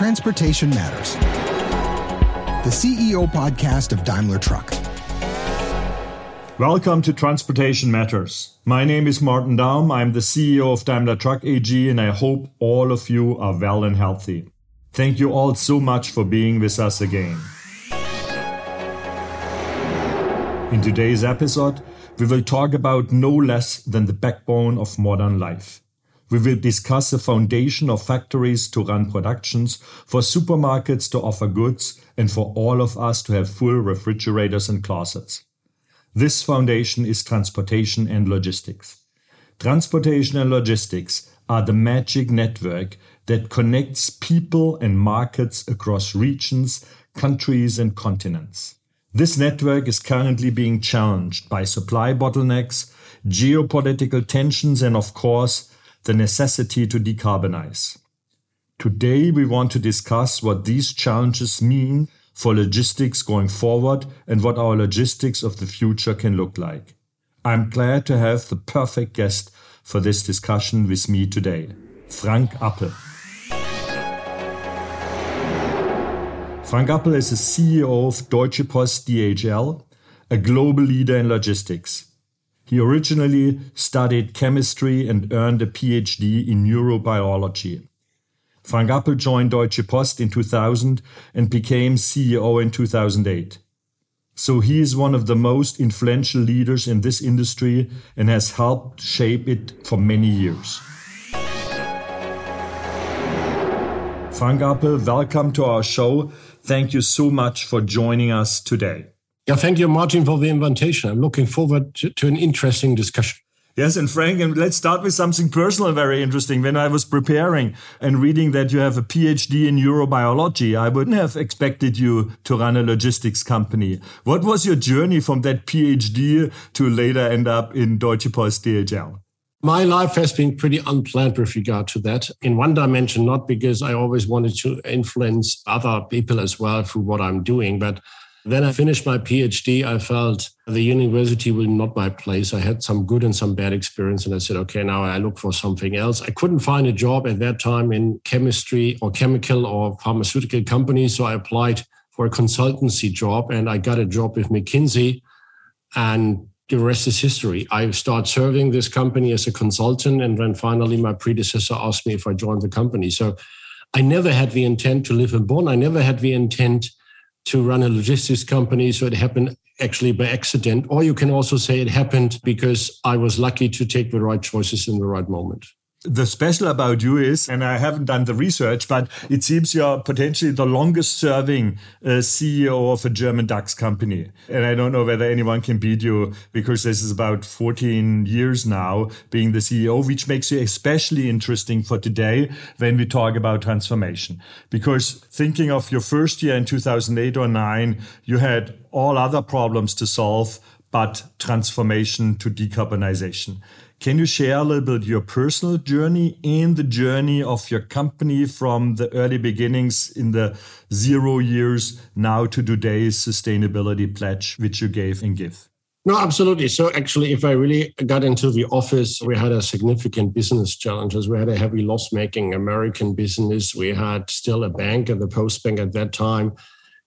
Transportation Matters, the CEO podcast of Daimler Truck. Welcome to Transportation Matters. My name is Martin Daum. I'm the CEO of Daimler Truck AG, and I hope all of you are well and healthy. Thank you all so much for being with us again. In today's episode, we will talk about no less than the backbone of modern life we will discuss the foundation of factories to run productions, for supermarkets to offer goods, and for all of us to have full refrigerators and closets. This foundation is transportation and logistics. Transportation and logistics are the magic network that connects people and markets across regions, countries, and continents. This network is currently being challenged by supply bottlenecks, geopolitical tensions, and of course, the necessity to decarbonize. Today, we want to discuss what these challenges mean for logistics going forward and what our logistics of the future can look like. I'm glad to have the perfect guest for this discussion with me today, Frank Appel. Frank Appel is the CEO of Deutsche Post DHL, a global leader in logistics. He originally studied chemistry and earned a PhD in neurobiology. Frank Appel joined Deutsche Post in 2000 and became CEO in 2008. So he is one of the most influential leaders in this industry and has helped shape it for many years. Frank Appel, welcome to our show. Thank you so much for joining us today. Yeah, thank you, Martin, for the invitation. I'm looking forward to, to an interesting discussion. Yes, and Frank, and let's start with something personal, very interesting. When I was preparing and reading that you have a PhD in neurobiology, I wouldn't have expected you to run a logistics company. What was your journey from that PhD to later end up in Deutsche Post DHL? My life has been pretty unplanned with regard to that. In one dimension, not because I always wanted to influence other people as well through what I'm doing, but then I finished my PhD. I felt the university was not my place. I had some good and some bad experience. And I said, okay, now I look for something else. I couldn't find a job at that time in chemistry or chemical or pharmaceutical companies. So I applied for a consultancy job and I got a job with McKinsey. And the rest is history. I started serving this company as a consultant. And then finally, my predecessor asked me if I joined the company. So I never had the intent to live in Bonn. I never had the intent to run a logistics company. So it happened actually by accident. Or you can also say it happened because I was lucky to take the right choices in the right moment the special about you is, and I haven't done the research, but it seems you're potentially the longest serving uh, CEO of a German DAX company. And I don't know whether anyone can beat you because this is about 14 years now being the CEO, which makes you especially interesting for today when we talk about transformation. Because thinking of your first year in 2008 or nine, you had all other problems to solve, but transformation to decarbonization. Can you share a little bit your personal journey and the journey of your company from the early beginnings in the zero years now to today's sustainability pledge, which you gave and give? No, absolutely. So actually, if I really got into the office, we had a significant business challenges. We had a heavy loss-making American business. We had still a bank and the post bank at that time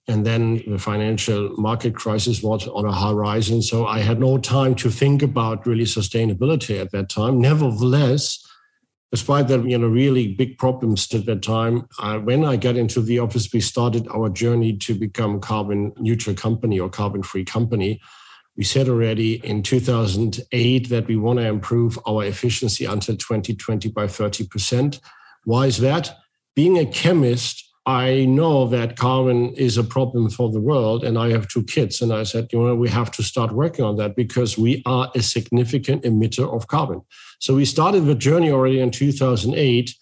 and then the financial market crisis was on a horizon. So I had no time to think about really sustainability at that time. Nevertheless, despite that, you know, really big problems at that time, when I got into the office, we started our journey to become carbon neutral company or carbon free company. We said already in 2008 that we want to improve our efficiency until 2020 by 30%. Why is that? Being a chemist, I know that carbon is a problem for the world, and I have two kids. And I said, you know, we have to start working on that because we are a significant emitter of carbon. So we started the journey already in 2008.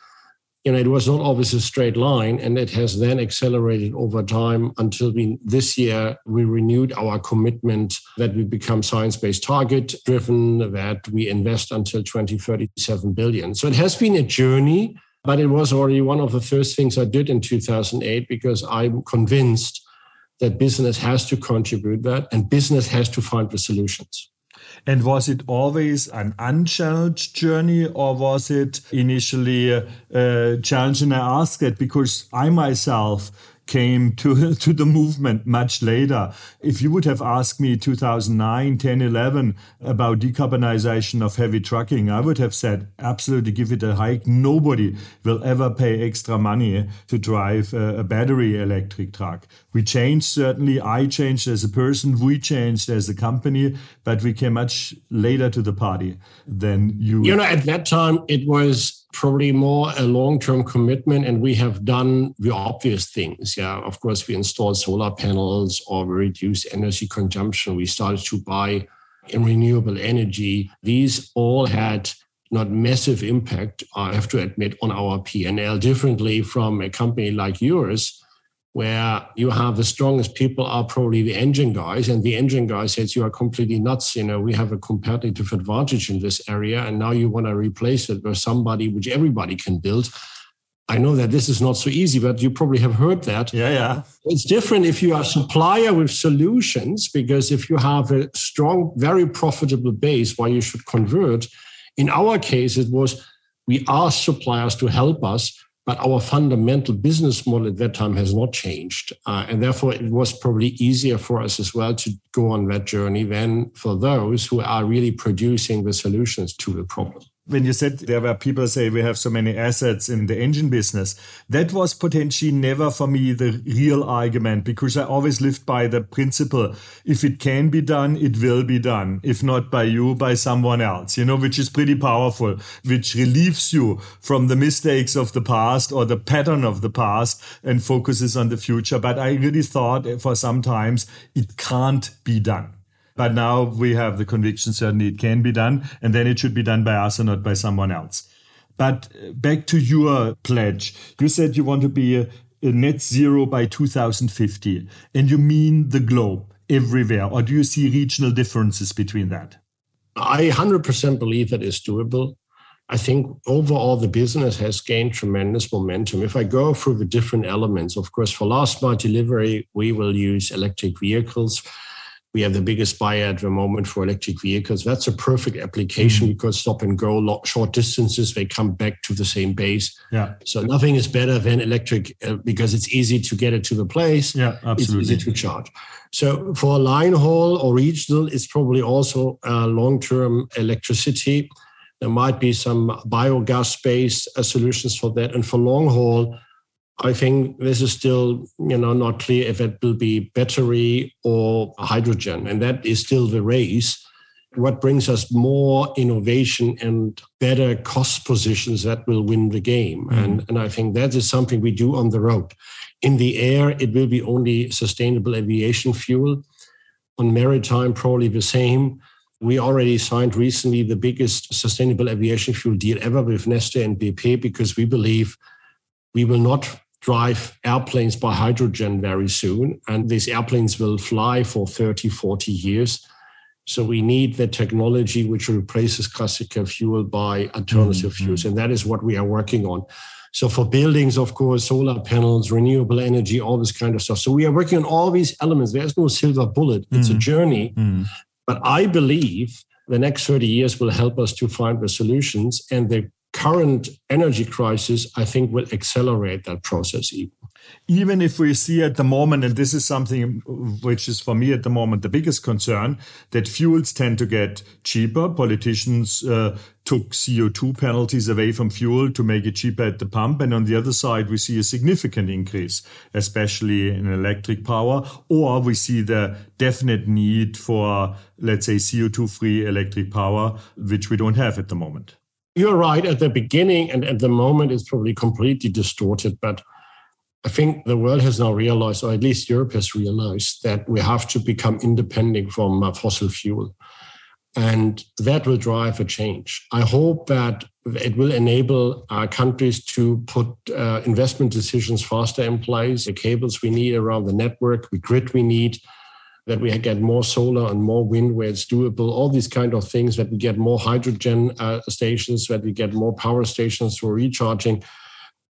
You know, it was not always a straight line, and it has then accelerated over time until we this year we renewed our commitment that we become science-based target driven, that we invest until 2037 billion. So it has been a journey but it was already one of the first things I did in 2008 because I'm convinced that business has to contribute that and business has to find the solutions. And was it always an unchallenged journey, or was it initially uh, a, a challenge? And I ask it because I myself came to, to the movement much later. If you would have asked me 2009, 10, 11 about decarbonization of heavy trucking, I would have said, absolutely give it a hike. Nobody will ever pay extra money to drive a, a battery electric truck. We changed, certainly. I changed as a person. We changed as a company, but we came much later to the party than you. You know, at that time, it was probably more a long-term commitment and we have done the obvious things yeah of course we installed solar panels or we reduced energy consumption we started to buy renewable energy these all had not massive impact i have to admit on our p&l differently from a company like yours where you have the strongest people are probably the engine guys and the engine guy says you are completely nuts. You know we have a competitive advantage in this area and now you want to replace it with somebody which everybody can build. I know that this is not so easy but you probably have heard that. Yeah yeah. It's different if you are a supplier with solutions because if you have a strong very profitable base why you should convert in our case it was we asked suppliers to help us but our fundamental business model at that time has not changed. Uh, and therefore, it was probably easier for us as well to go on that journey than for those who are really producing the solutions to the problem when you said there were people say we have so many assets in the engine business, that was potentially never for me the real argument because I always lived by the principle if it can be done, it will be done. If not by you, by someone else, you know, which is pretty powerful, which relieves you from the mistakes of the past or the pattern of the past and focuses on the future. But I really thought for some times it can't be done. But now we have the conviction certainly it can be done, and then it should be done by us and not by someone else. But uh, back to your pledge. You said you want to be a, a net zero by 2050, and you mean the globe everywhere, or do you see regional differences between that? I 100% believe that is doable. I think overall the business has gained tremendous momentum. If I go through the different elements, of course, for last mile delivery, we will use electric vehicles we have the biggest buyer at the moment for electric vehicles. That's a perfect application mm-hmm. because stop and go, short distances, they come back to the same base. Yeah. So nothing is better than electric uh, because it's easy to get it to the place. Yeah, absolutely. It's easy to charge. So for line haul or regional, it's probably also uh, long-term electricity. There might be some biogas-based uh, solutions for that. And for long haul, I think this is still, you know, not clear if it will be battery or hydrogen, and that is still the race. What brings us more innovation and better cost positions that will win the game. Mm-hmm. And, and I think that is something we do on the road. In the air, it will be only sustainable aviation fuel. On maritime, probably the same. We already signed recently the biggest sustainable aviation fuel deal ever with Neste and BP because we believe we will not drive airplanes by hydrogen very soon. And these airplanes will fly for 30, 40 years. So we need the technology which replaces classical fuel by alternative mm-hmm. fuels. And that is what we are working on. So for buildings, of course, solar panels, renewable energy, all this kind of stuff. So we are working on all these elements. There's no silver bullet. It's mm-hmm. a journey. Mm-hmm. But I believe the next 30 years will help us to find the solutions. And the current energy crisis, I think, will accelerate that process even. Even if we see at the moment, and this is something which is for me at the moment the biggest concern, that fuels tend to get cheaper. Politicians uh, took CO2 penalties away from fuel to make it cheaper at the pump. And on the other side, we see a significant increase, especially in electric power, or we see the definite need for, let's say, CO2 free electric power, which we don't have at the moment. You're right. At the beginning and at the moment, it's probably completely distorted. But I think the world has now realized, or at least Europe has realized, that we have to become independent from uh, fossil fuel. And that will drive a change. I hope that it will enable our countries to put uh, investment decisions faster in place, the cables we need around the network, the grid we need, that we get more solar and more wind where it's doable, all these kind of things, that we get more hydrogen uh, stations, that we get more power stations for recharging.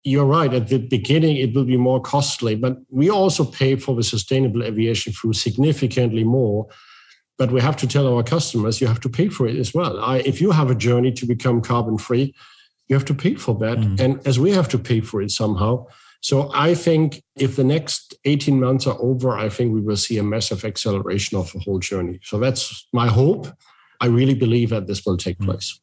You're right. At the beginning, it will be more costly, but we also pay for the sustainable aviation fuel significantly more. but we have to tell our customers you have to pay for it as well. I, if you have a journey to become carbon free, you have to pay for that. Mm. And as we have to pay for it somehow. So I think if the next 18 months are over, I think we will see a massive acceleration of the whole journey. So that's my hope. I really believe that this will take mm. place.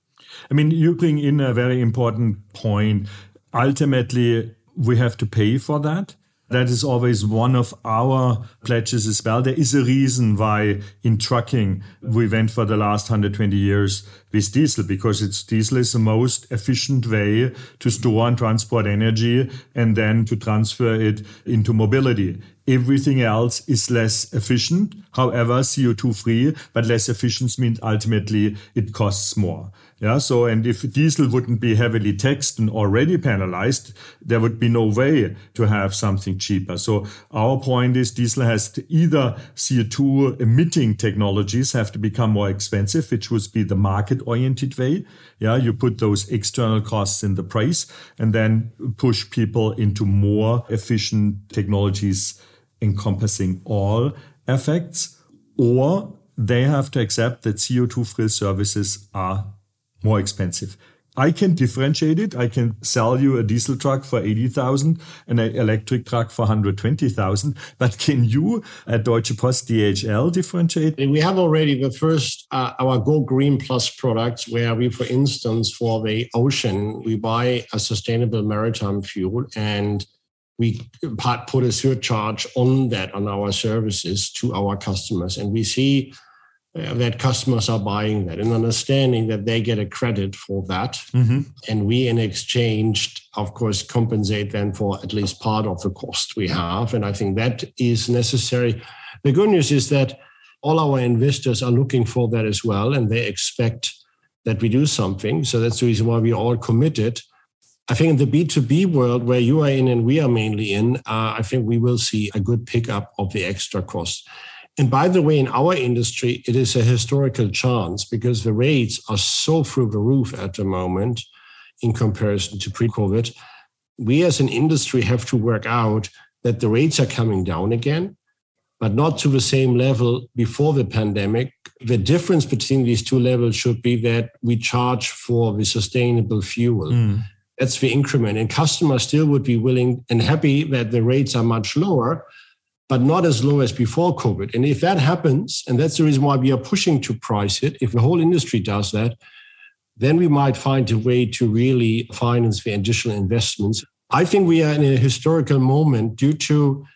I mean, you bring in a very important point. Ultimately, we have to pay for that. That is always one of our pledges as well. There is a reason why in trucking we went for the last 120 years with diesel because it's diesel is the most efficient way to store and transport energy and then to transfer it into mobility. Everything else is less efficient, however, CO2 free, but less efficient means ultimately it costs more. Yeah. So, and if diesel wouldn't be heavily taxed and already penalized, there would be no way to have something cheaper. So our point is diesel has to either CO2 emitting technologies have to become more expensive, which would be the market oriented way. Yeah. You put those external costs in the price and then push people into more efficient technologies encompassing all effects or they have to accept that CO2 free services are more expensive. I can differentiate it. I can sell you a diesel truck for 80,000 and an electric truck for 120,000. But can you at Deutsche Post DHL differentiate? We have already the first, uh, our Go Green Plus products where we, for instance, for the ocean, we buy a sustainable maritime fuel and we put a surcharge on that on our services to our customers. And we see uh, that customers are buying that and understanding that they get a credit for that. Mm-hmm. And we, in exchange, of course, compensate them for at least part of the cost we have. And I think that is necessary. The good news is that all our investors are looking for that as well, and they expect that we do something. So that's the reason why we all committed. I think in the B2B world where you are in and we are mainly in, uh, I think we will see a good pickup of the extra cost. And by the way, in our industry, it is a historical chance because the rates are so through the roof at the moment in comparison to pre COVID. We as an industry have to work out that the rates are coming down again, but not to the same level before the pandemic. The difference between these two levels should be that we charge for the sustainable fuel. Mm. That's the increment. And customers still would be willing and happy that the rates are much lower but not as low as before COVID. And if that happens, and that's the reason why we are pushing to price it, if the whole industry does that, then we might find a way to really finance the additional investments. I think we are in a historical moment due to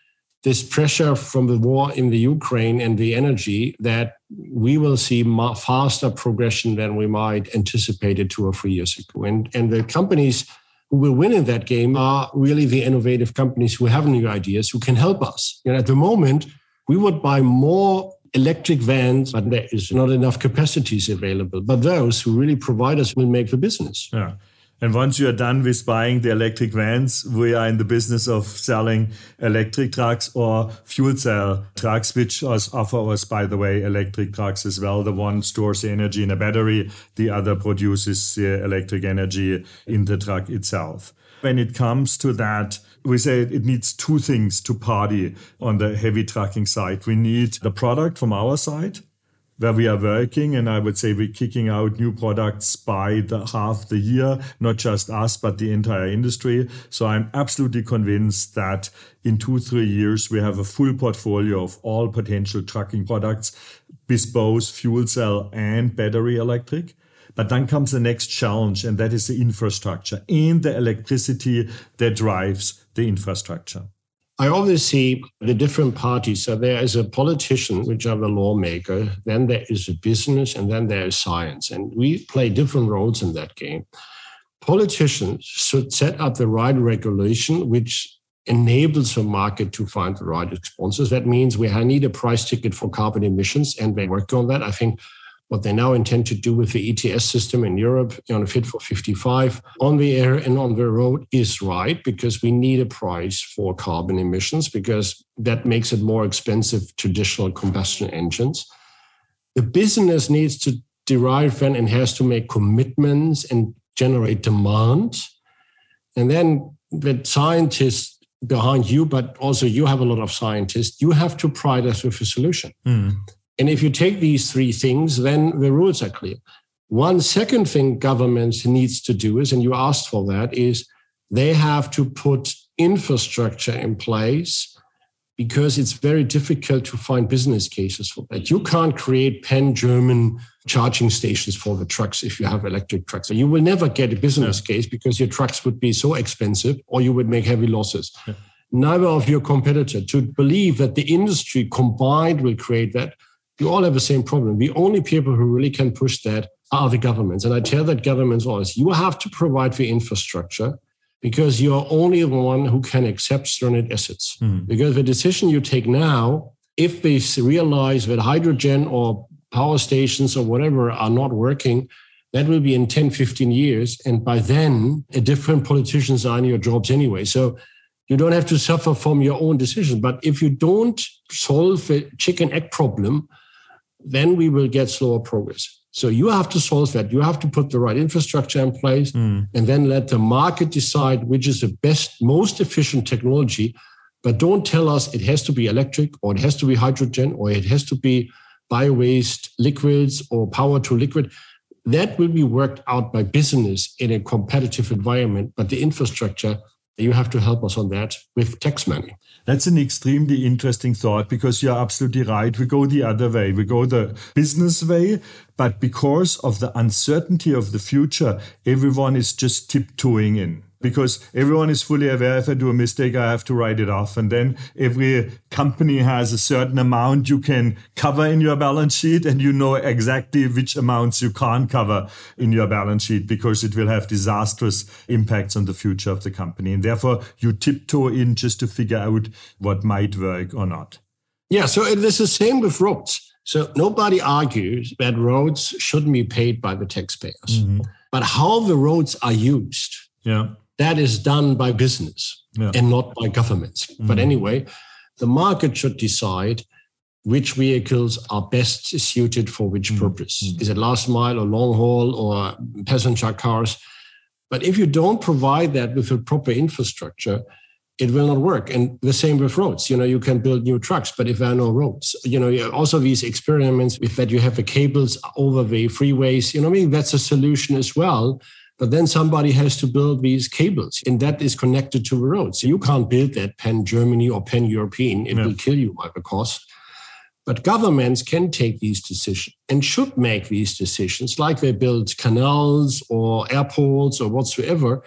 this pressure from the war in the Ukraine and the energy that we will see faster progression than we might anticipated two or three years ago. And, and the companies who will win in that game uh, are really the innovative companies who have new ideas who can help us. And at the moment, we would buy more electric vans, but there is not enough capacities available. But those who really provide us will make the business. Yeah. And once you are done with buying the electric vans, we are in the business of selling electric trucks or fuel cell trucks, which offer us, by the way, electric trucks as well. The one stores the energy in a battery, the other produces the electric energy in the truck itself. When it comes to that, we say it needs two things to party on the heavy trucking side. We need the product from our side, where we are working and i would say we're kicking out new products by the half the year not just us but the entire industry. So i'm absolutely convinced that in two three years we have a full portfolio of all potential trucking products both fuel cell and battery electric. But then comes the next challenge and that is the infrastructure and the electricity that drives the infrastructure I always see the different parties. So there is a politician, which are the lawmaker, then there is a business, and then there is science. And we play different roles in that game. Politicians should set up the right regulation, which enables the market to find the right responses. That means we need a price ticket for carbon emissions, and they work on that. I think what they now intend to do with the ETS system in Europe on a Fit for 55 on the air and on the road is right because we need a price for carbon emissions because that makes it more expensive traditional combustion engines. The business needs to derive then and has to make commitments and generate demand. And then the scientists behind you, but also you have a lot of scientists, you have to provide us with a solution. Mm. And if you take these three things, then the rules are clear. One second thing governments needs to do is, and you asked for that, is they have to put infrastructure in place because it's very difficult to find business cases for that. You can't create pan German charging stations for the trucks if you have electric trucks. So you will never get a business yeah. case because your trucks would be so expensive or you would make heavy losses. Yeah. Neither of your competitor to believe that the industry combined will create that. You all have the same problem. The only people who really can push that are the governments. And I tell that governments always, you have to provide the infrastructure because you're only the one who can accept stranded assets. Mm. Because the decision you take now, if they realize that hydrogen or power stations or whatever are not working, that will be in 10, 15 years. And by then, a different politicians are in your jobs anyway. So you don't have to suffer from your own decision. But if you don't solve the chicken egg problem, then we will get slower progress. So you have to solve that. You have to put the right infrastructure in place mm. and then let the market decide which is the best, most efficient technology. But don't tell us it has to be electric or it has to be hydrogen or it has to be bio waste liquids or power to liquid. That will be worked out by business in a competitive environment. But the infrastructure, you have to help us on that with tax money. That's an extremely interesting thought because you're absolutely right. We go the other way. We go the business way, but because of the uncertainty of the future, everyone is just tiptoeing in because everyone is fully aware if I do a mistake, I have to write it off. And then every company has a certain amount you can cover in your balance sheet, and you know exactly which amounts you can't cover in your balance sheet because it will have disastrous impacts on the future of the company. And therefore, you tiptoe in just to figure out what might work or not. Yeah, so it is the same with roads. So nobody argues that roads shouldn't be paid by the taxpayers. Mm-hmm. But how the roads are used yeah that is done by business yeah. and not by governments. Mm. But anyway, the market should decide which vehicles are best suited for which mm. purpose. Mm. Is it last mile or long haul or passenger cars? But if you don't provide that with a proper infrastructure, it will not work. And the same with roads. You know, you can build new trucks, but if there are no roads, you know, also these experiments with that you have the cables over the freeways, you know, I mean, that's a solution as well but then somebody has to build these cables, and that is connected to the road. So you can't build that pan Germany or pan European. It yeah. will kill you by the cost. But governments can take these decisions and should make these decisions, like they build canals or airports or whatsoever.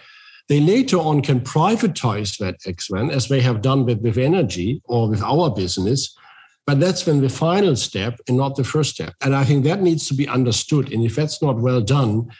They later on can privatize that X1, as they have done with, with energy or with our business. But that's when the final step and not the first step. And I think that needs to be understood. And if that's not well done,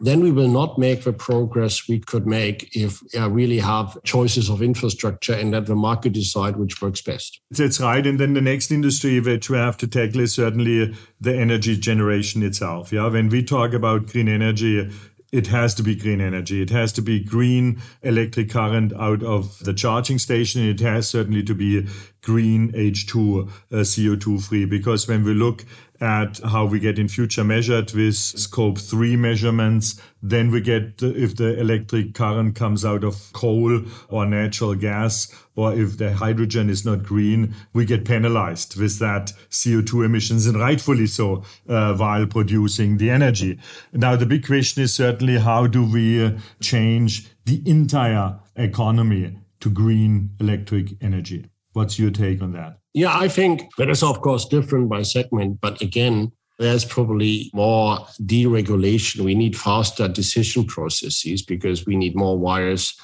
then we will not make the progress we could make if we really have choices of infrastructure and let the market decide which works best. That's right. And then the next industry which we have to tackle is certainly the energy generation itself. Yeah, when we talk about green energy, it has to be green energy. It has to be green electric current out of the charging station. It has certainly to be green H2 uh, CO2 free because when we look at how we get in future measured with scope 3 measurements. Then we get if the electric current comes out of coal or natural gas or if the hydrogen is not green we get penalized with that co2 emissions and rightfully so uh, while producing the energy. Now the big question is certainly how do we uh, change the entire economy to green electric energy what's your take on that yeah, I think that is, of course, different by segment. But again, there's probably more deregulation. We need faster decision processes because we need more wires,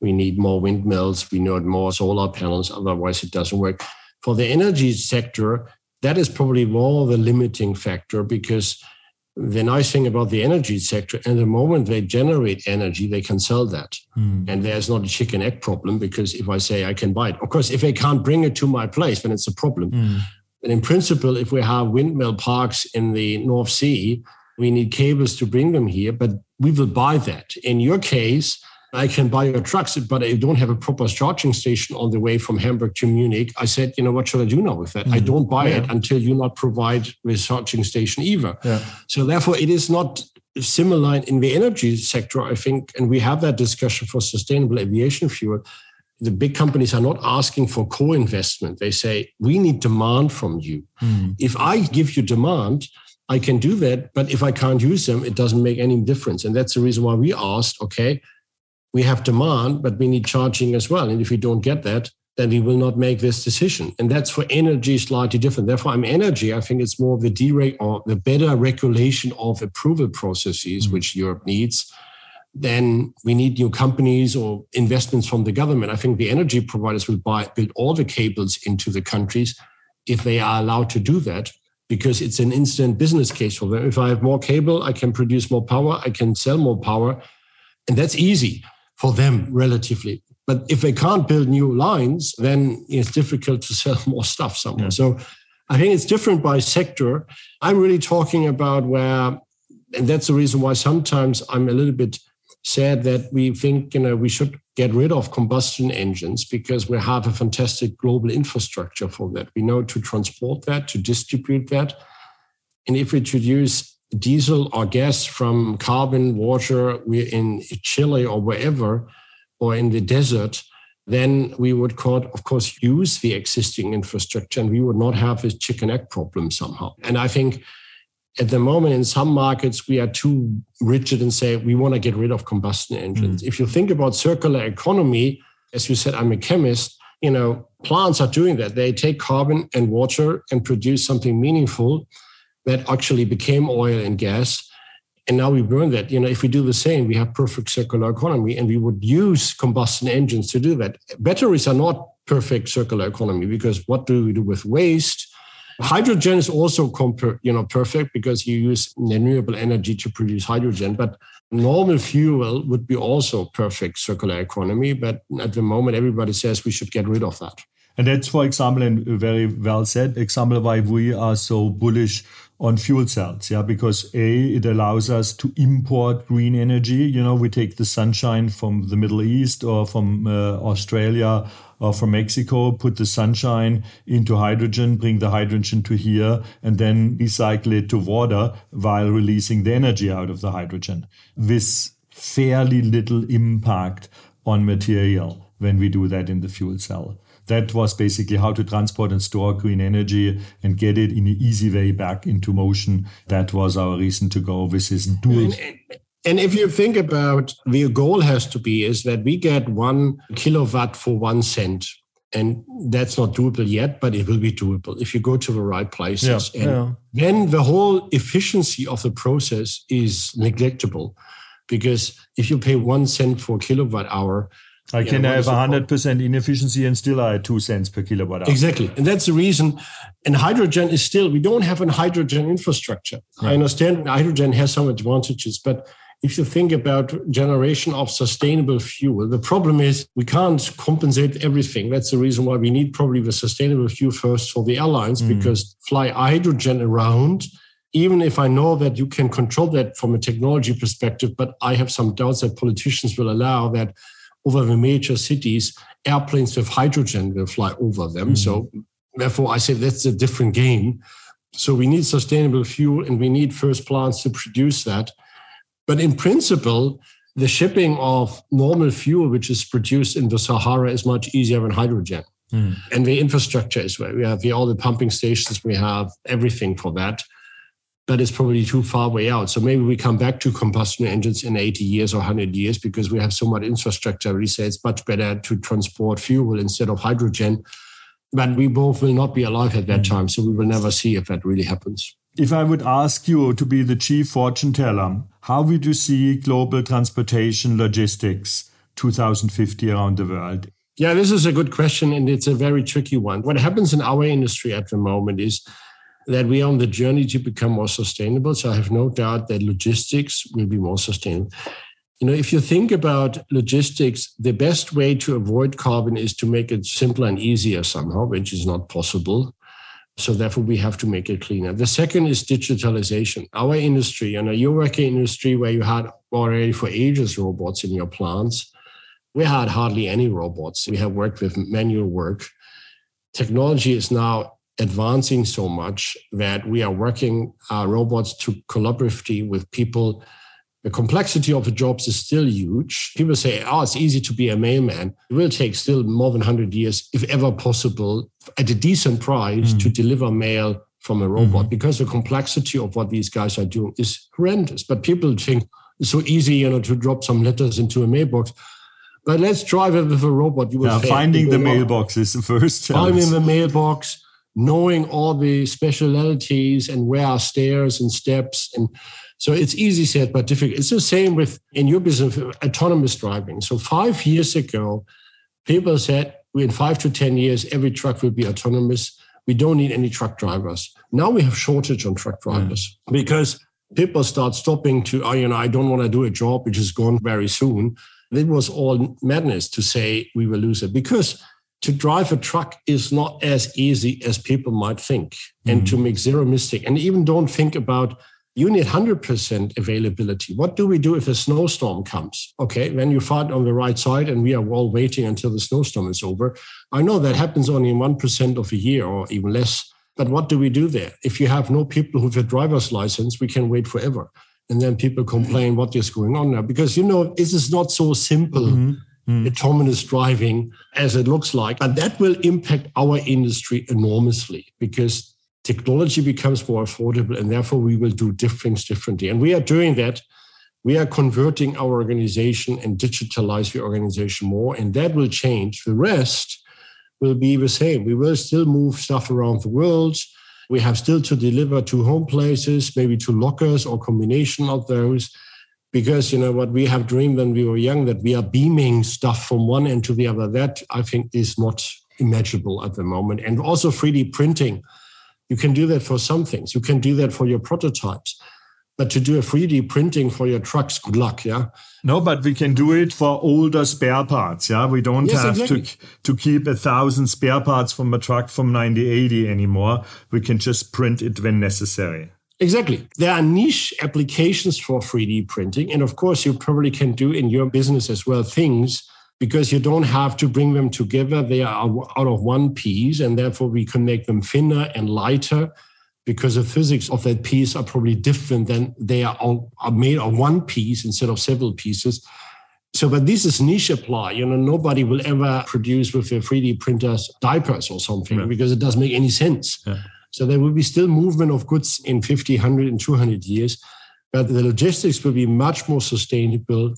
we need more windmills, we need more solar panels. Otherwise, it doesn't work. For the energy sector, that is probably more the limiting factor because the nice thing about the energy sector, at the moment they generate energy, they can sell that. Mm. And there's not a chicken egg problem because if I say I can buy it, of course, if they can't bring it to my place, then it's a problem. Mm. And in principle, if we have windmill parks in the North Sea, we need cables to bring them here, but we will buy that. In your case, I can buy your trucks, but I don't have a proper charging station on the way from Hamburg to Munich. I said, you know, what should I do now with that? Mm-hmm. I don't buy yeah. it until you not provide the charging station either. Yeah. So therefore, it is not similar in the energy sector, I think, and we have that discussion for sustainable aviation fuel. the big companies are not asking for co-investment. They say, we need demand from you. Mm. If I give you demand, I can do that. But if I can't use them, it doesn't make any difference. And that's the reason why we asked, okay, we have demand, but we need charging as well. And if we don't get that, then we will not make this decision. And that's for energy slightly different. Therefore, I'm energy. I think it's more the dereg or the better regulation of approval processes, mm. which Europe needs. Then we need new companies or investments from the government. I think the energy providers will buy build all the cables into the countries if they are allowed to do that, because it's an instant business case for them. If I have more cable, I can produce more power, I can sell more power, and that's easy for them relatively but if they can't build new lines, then it's difficult to sell more stuff somewhere. Yeah. So I think it's different by sector. I'm really talking about where, and that's the reason why sometimes I'm a little bit sad that we think you know we should get rid of combustion engines because we have a fantastic global infrastructure for that. We know to transport that, to distribute that, and if we should use diesel or gas from carbon, water, we're in Chile or wherever or in the desert, then we would, of course, use the existing infrastructure and we would not have this chicken egg problem somehow. And I think at the moment in some markets, we are too rigid and say we want to get rid of combustion engines. Mm. If you think about circular economy, as you said, I'm a chemist, you know, plants are doing that. They take carbon and water and produce something meaningful that actually became oil and gas and now we burn that. You know, if we do the same, we have perfect circular economy, and we would use combustion engines to do that. Batteries are not perfect circular economy because what do we do with waste? Hydrogen is also you know perfect because you use renewable energy to produce hydrogen, but normal fuel would be also perfect circular economy. But at the moment, everybody says we should get rid of that. And that's, for example, and very well said, example why we are so bullish on fuel cells. Yeah, because A, it allows us to import green energy. You know, we take the sunshine from the Middle East or from uh, Australia or from Mexico, put the sunshine into hydrogen, bring the hydrogen to here, and then recycle it to water while releasing the energy out of the hydrogen with fairly little impact on material when we do that in the fuel cell that was basically how to transport and store green energy and get it in an easy way back into motion. That was our reason to go with this dual. And if you think about the goal has to be is that we get one kilowatt for one cent. And that's not doable yet, but it will be doable if you go to the right places. Yeah, and yeah. then the whole efficiency of the process is neglectable because if you pay one cent for kilowatt hour, I can know, have 100% inefficiency and still I have two cents per kilowatt hour. Exactly. And that's the reason. And hydrogen is still, we don't have a hydrogen infrastructure. Right. I understand hydrogen has some advantages, but if you think about generation of sustainable fuel, the problem is we can't compensate everything. That's the reason why we need probably the sustainable fuel first for the airlines, mm. because fly hydrogen around, even if I know that you can control that from a technology perspective, but I have some doubts that politicians will allow that over the major cities, airplanes with hydrogen will fly over them. Mm-hmm. So therefore, I say that's a different game. So we need sustainable fuel and we need first plants to produce that. But in principle, the shipping of normal fuel, which is produced in the Sahara, is much easier than hydrogen. Mm. And the infrastructure is where we have the, all the pumping stations, we have everything for that that is probably too far way out. So maybe we come back to combustion engines in 80 years or 100 years because we have so much infrastructure. We say it's much better to transport fuel instead of hydrogen. But we both will not be alive at that mm. time. So we will never see if that really happens. If I would ask you to be the chief fortune teller, how would you see global transportation logistics 2050 around the world? Yeah, this is a good question, and it's a very tricky one. What happens in our industry at the moment is that we are on the journey to become more sustainable. So I have no doubt that logistics will be more sustainable. You know, if you think about logistics, the best way to avoid carbon is to make it simpler and easier somehow, which is not possible. So therefore, we have to make it cleaner. The second is digitalization. Our industry, you know, your working industry where you had already for ages robots in your plants, we had hardly any robots. We have worked with manual work. Technology is now advancing so much that we are working our robots to collaboratively with people The complexity of the jobs is still huge. People say, oh, it's easy to be a mailman. It will take still more than 100 years, if ever possible, at a decent price mm. to deliver mail from a robot mm-hmm. because the complexity of what these guys are doing is horrendous. But people think it's so easy, you know, to drop some letters into a mailbox. But let's drive it with a robot. You will yeah, finding the mailbox is the first challenge. Finding the mailbox, knowing all the specialities and where are stairs and steps. And so it's easy said, but difficult. It's the same with in your business, autonomous driving. So five years ago, people said in five to 10 years, every truck will be autonomous. We don't need any truck drivers. Now we have shortage on truck drivers mm. because people start stopping to, oh, you know, I don't want to do a job which is gone very soon. It was all madness to say we will lose it because to drive a truck is not as easy as people might think mm-hmm. and to make zero mistake. And even don't think about you need 100% availability. What do we do if a snowstorm comes? Okay, when you fight on the right side and we are all waiting until the snowstorm is over. I know that happens only in 1% of a year or even less. But what do we do there? If you have no people who have a driver's license, we can wait forever and then people complain what is going on now because you know this is not so simple mm-hmm. Mm-hmm. autonomous driving as it looks like. But that will impact our industry enormously because technology becomes more affordable and therefore we will do things differently. And we are doing that. We are converting our organization and digitalize the organization more and that will change. The rest will be the same. We will still move stuff around the world. We have still to deliver to home places, maybe to lockers or combination of those. Because you know what we have dreamed when we were young that we are beaming stuff from one end to the other. That I think is not imaginable at the moment. And also 3D printing. You can do that for some things. You can do that for your prototypes. But to do a 3D printing for your trucks, good luck, yeah. No, but we can do it for older spare parts, yeah. We don't yes, have exactly. to to keep a thousand spare parts from a truck from 1980 anymore. We can just print it when necessary. Exactly. There are niche applications for 3D printing. And of course, you probably can do in your business as well things because you don't have to bring them together. They are out of one piece, and therefore we can make them thinner and lighter because the physics of that piece are probably different than they are, all, are made of one piece instead of several pieces. So, but this is niche apply. You know, nobody will ever produce with a 3D printers diapers or something right. because it doesn't make any sense. Yeah. So there will be still movement of goods in 50, 100, and 200 years, but the logistics will be much more sustainable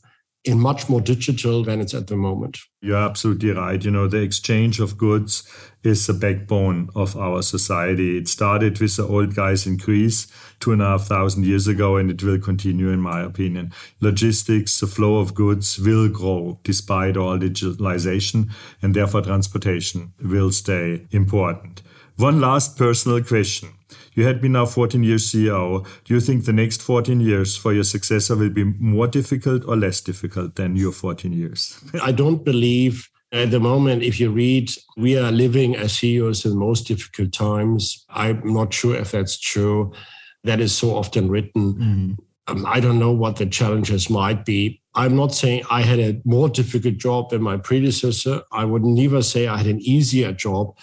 and much more digital than it's at the moment. You're absolutely right. You know, the exchange of goods is the backbone of our society. It started with the old guys in Greece two and a half thousand years ago, and it will continue, in my opinion. Logistics, the flow of goods will grow despite all digitalization, and therefore transportation will stay important. One last personal question. You had been now 14 years CEO. Do you think the next 14 years for your successor will be more difficult or less difficult than your 14 years? I don't believe at the moment, if you read, we are living as CEOs in most difficult times. I'm not sure if that's true. That is so often written. Mm. Um, I don't know what the challenges might be. I'm not saying I had a more difficult job than my predecessor. I would never say I had an easier job.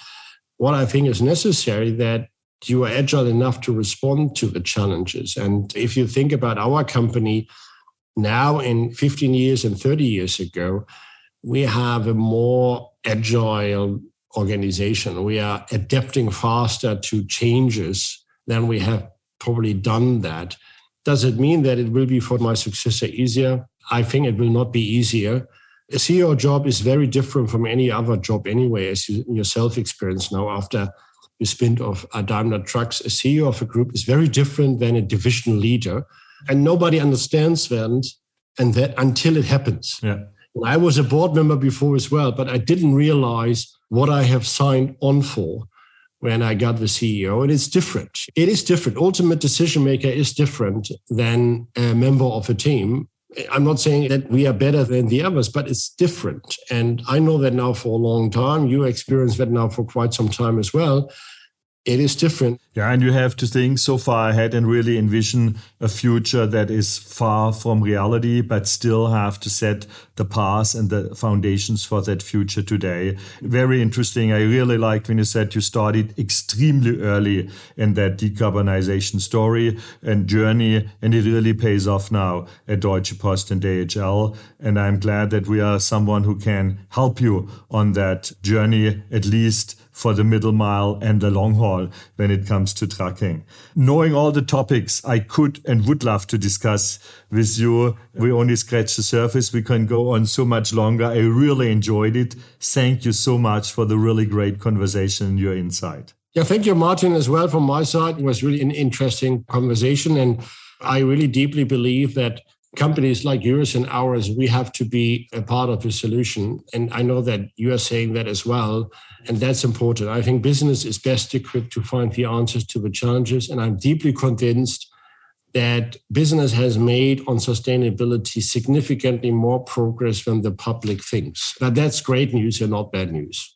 What I think is necessary that you are agile enough to respond to the challenges. And if you think about our company now in 15 years and 30 years ago, we have a more agile organization. We are adapting faster to changes than we have probably done that. Does it mean that it will be for my successor easier? I think it will not be easier. A CEO job is very different from any other job anyway, as you yourself experience now after the spin of Daimler Trucks, a CEO of a group is very different than a division leader. And nobody understands that, and that until it happens. Yeah. I was a board member before as well, but I didn't realize what I have signed on for when I got the CEO. And it's different. It is different. Ultimate decision maker is different than a member of a team. I'm not saying that we are better than the others, but it's different. And I know that now for a long time. You experienced that now for quite some time as well. It is different. Yeah, and you have to think so far ahead and really envision a future that is far from reality, but still have to set the path and the foundations for that future today. Very interesting. I really liked when you said you started extremely early in that decarbonization story and journey, and it really pays off now at Deutsche Post and DHL. And I'm glad that we are someone who can help you on that journey, at least for the middle mile and the long haul when it comes to trucking. Knowing all the topics I could and would love to discuss with you, we only scratch the surface. We can go on so much longer. I really enjoyed it. Thank you so much for the really great conversation and your insight. Yeah, thank you, Martin, as well from my side. It was really an interesting conversation. And I really deeply believe that companies like yours and ours, we have to be a part of the solution. And I know that you are saying that as well. And that's important. I think business is best equipped to find the answers to the challenges. And I'm deeply convinced that business has made on sustainability significantly more progress than the public thinks. But that's great news and not bad news.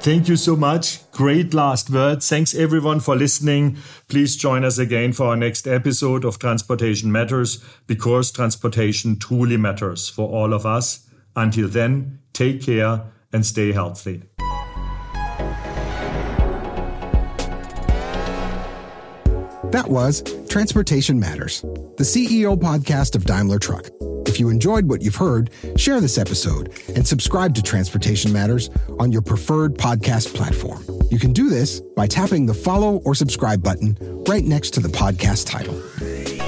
Thank you so much. Great last words. Thanks everyone for listening. Please join us again for our next episode of Transportation Matters because transportation truly matters for all of us. Until then, take care and stay healthy. That was Transportation Matters, the CEO podcast of Daimler Truck. If you enjoyed what you've heard, share this episode and subscribe to Transportation Matters on your preferred podcast platform. You can do this by tapping the follow or subscribe button right next to the podcast title.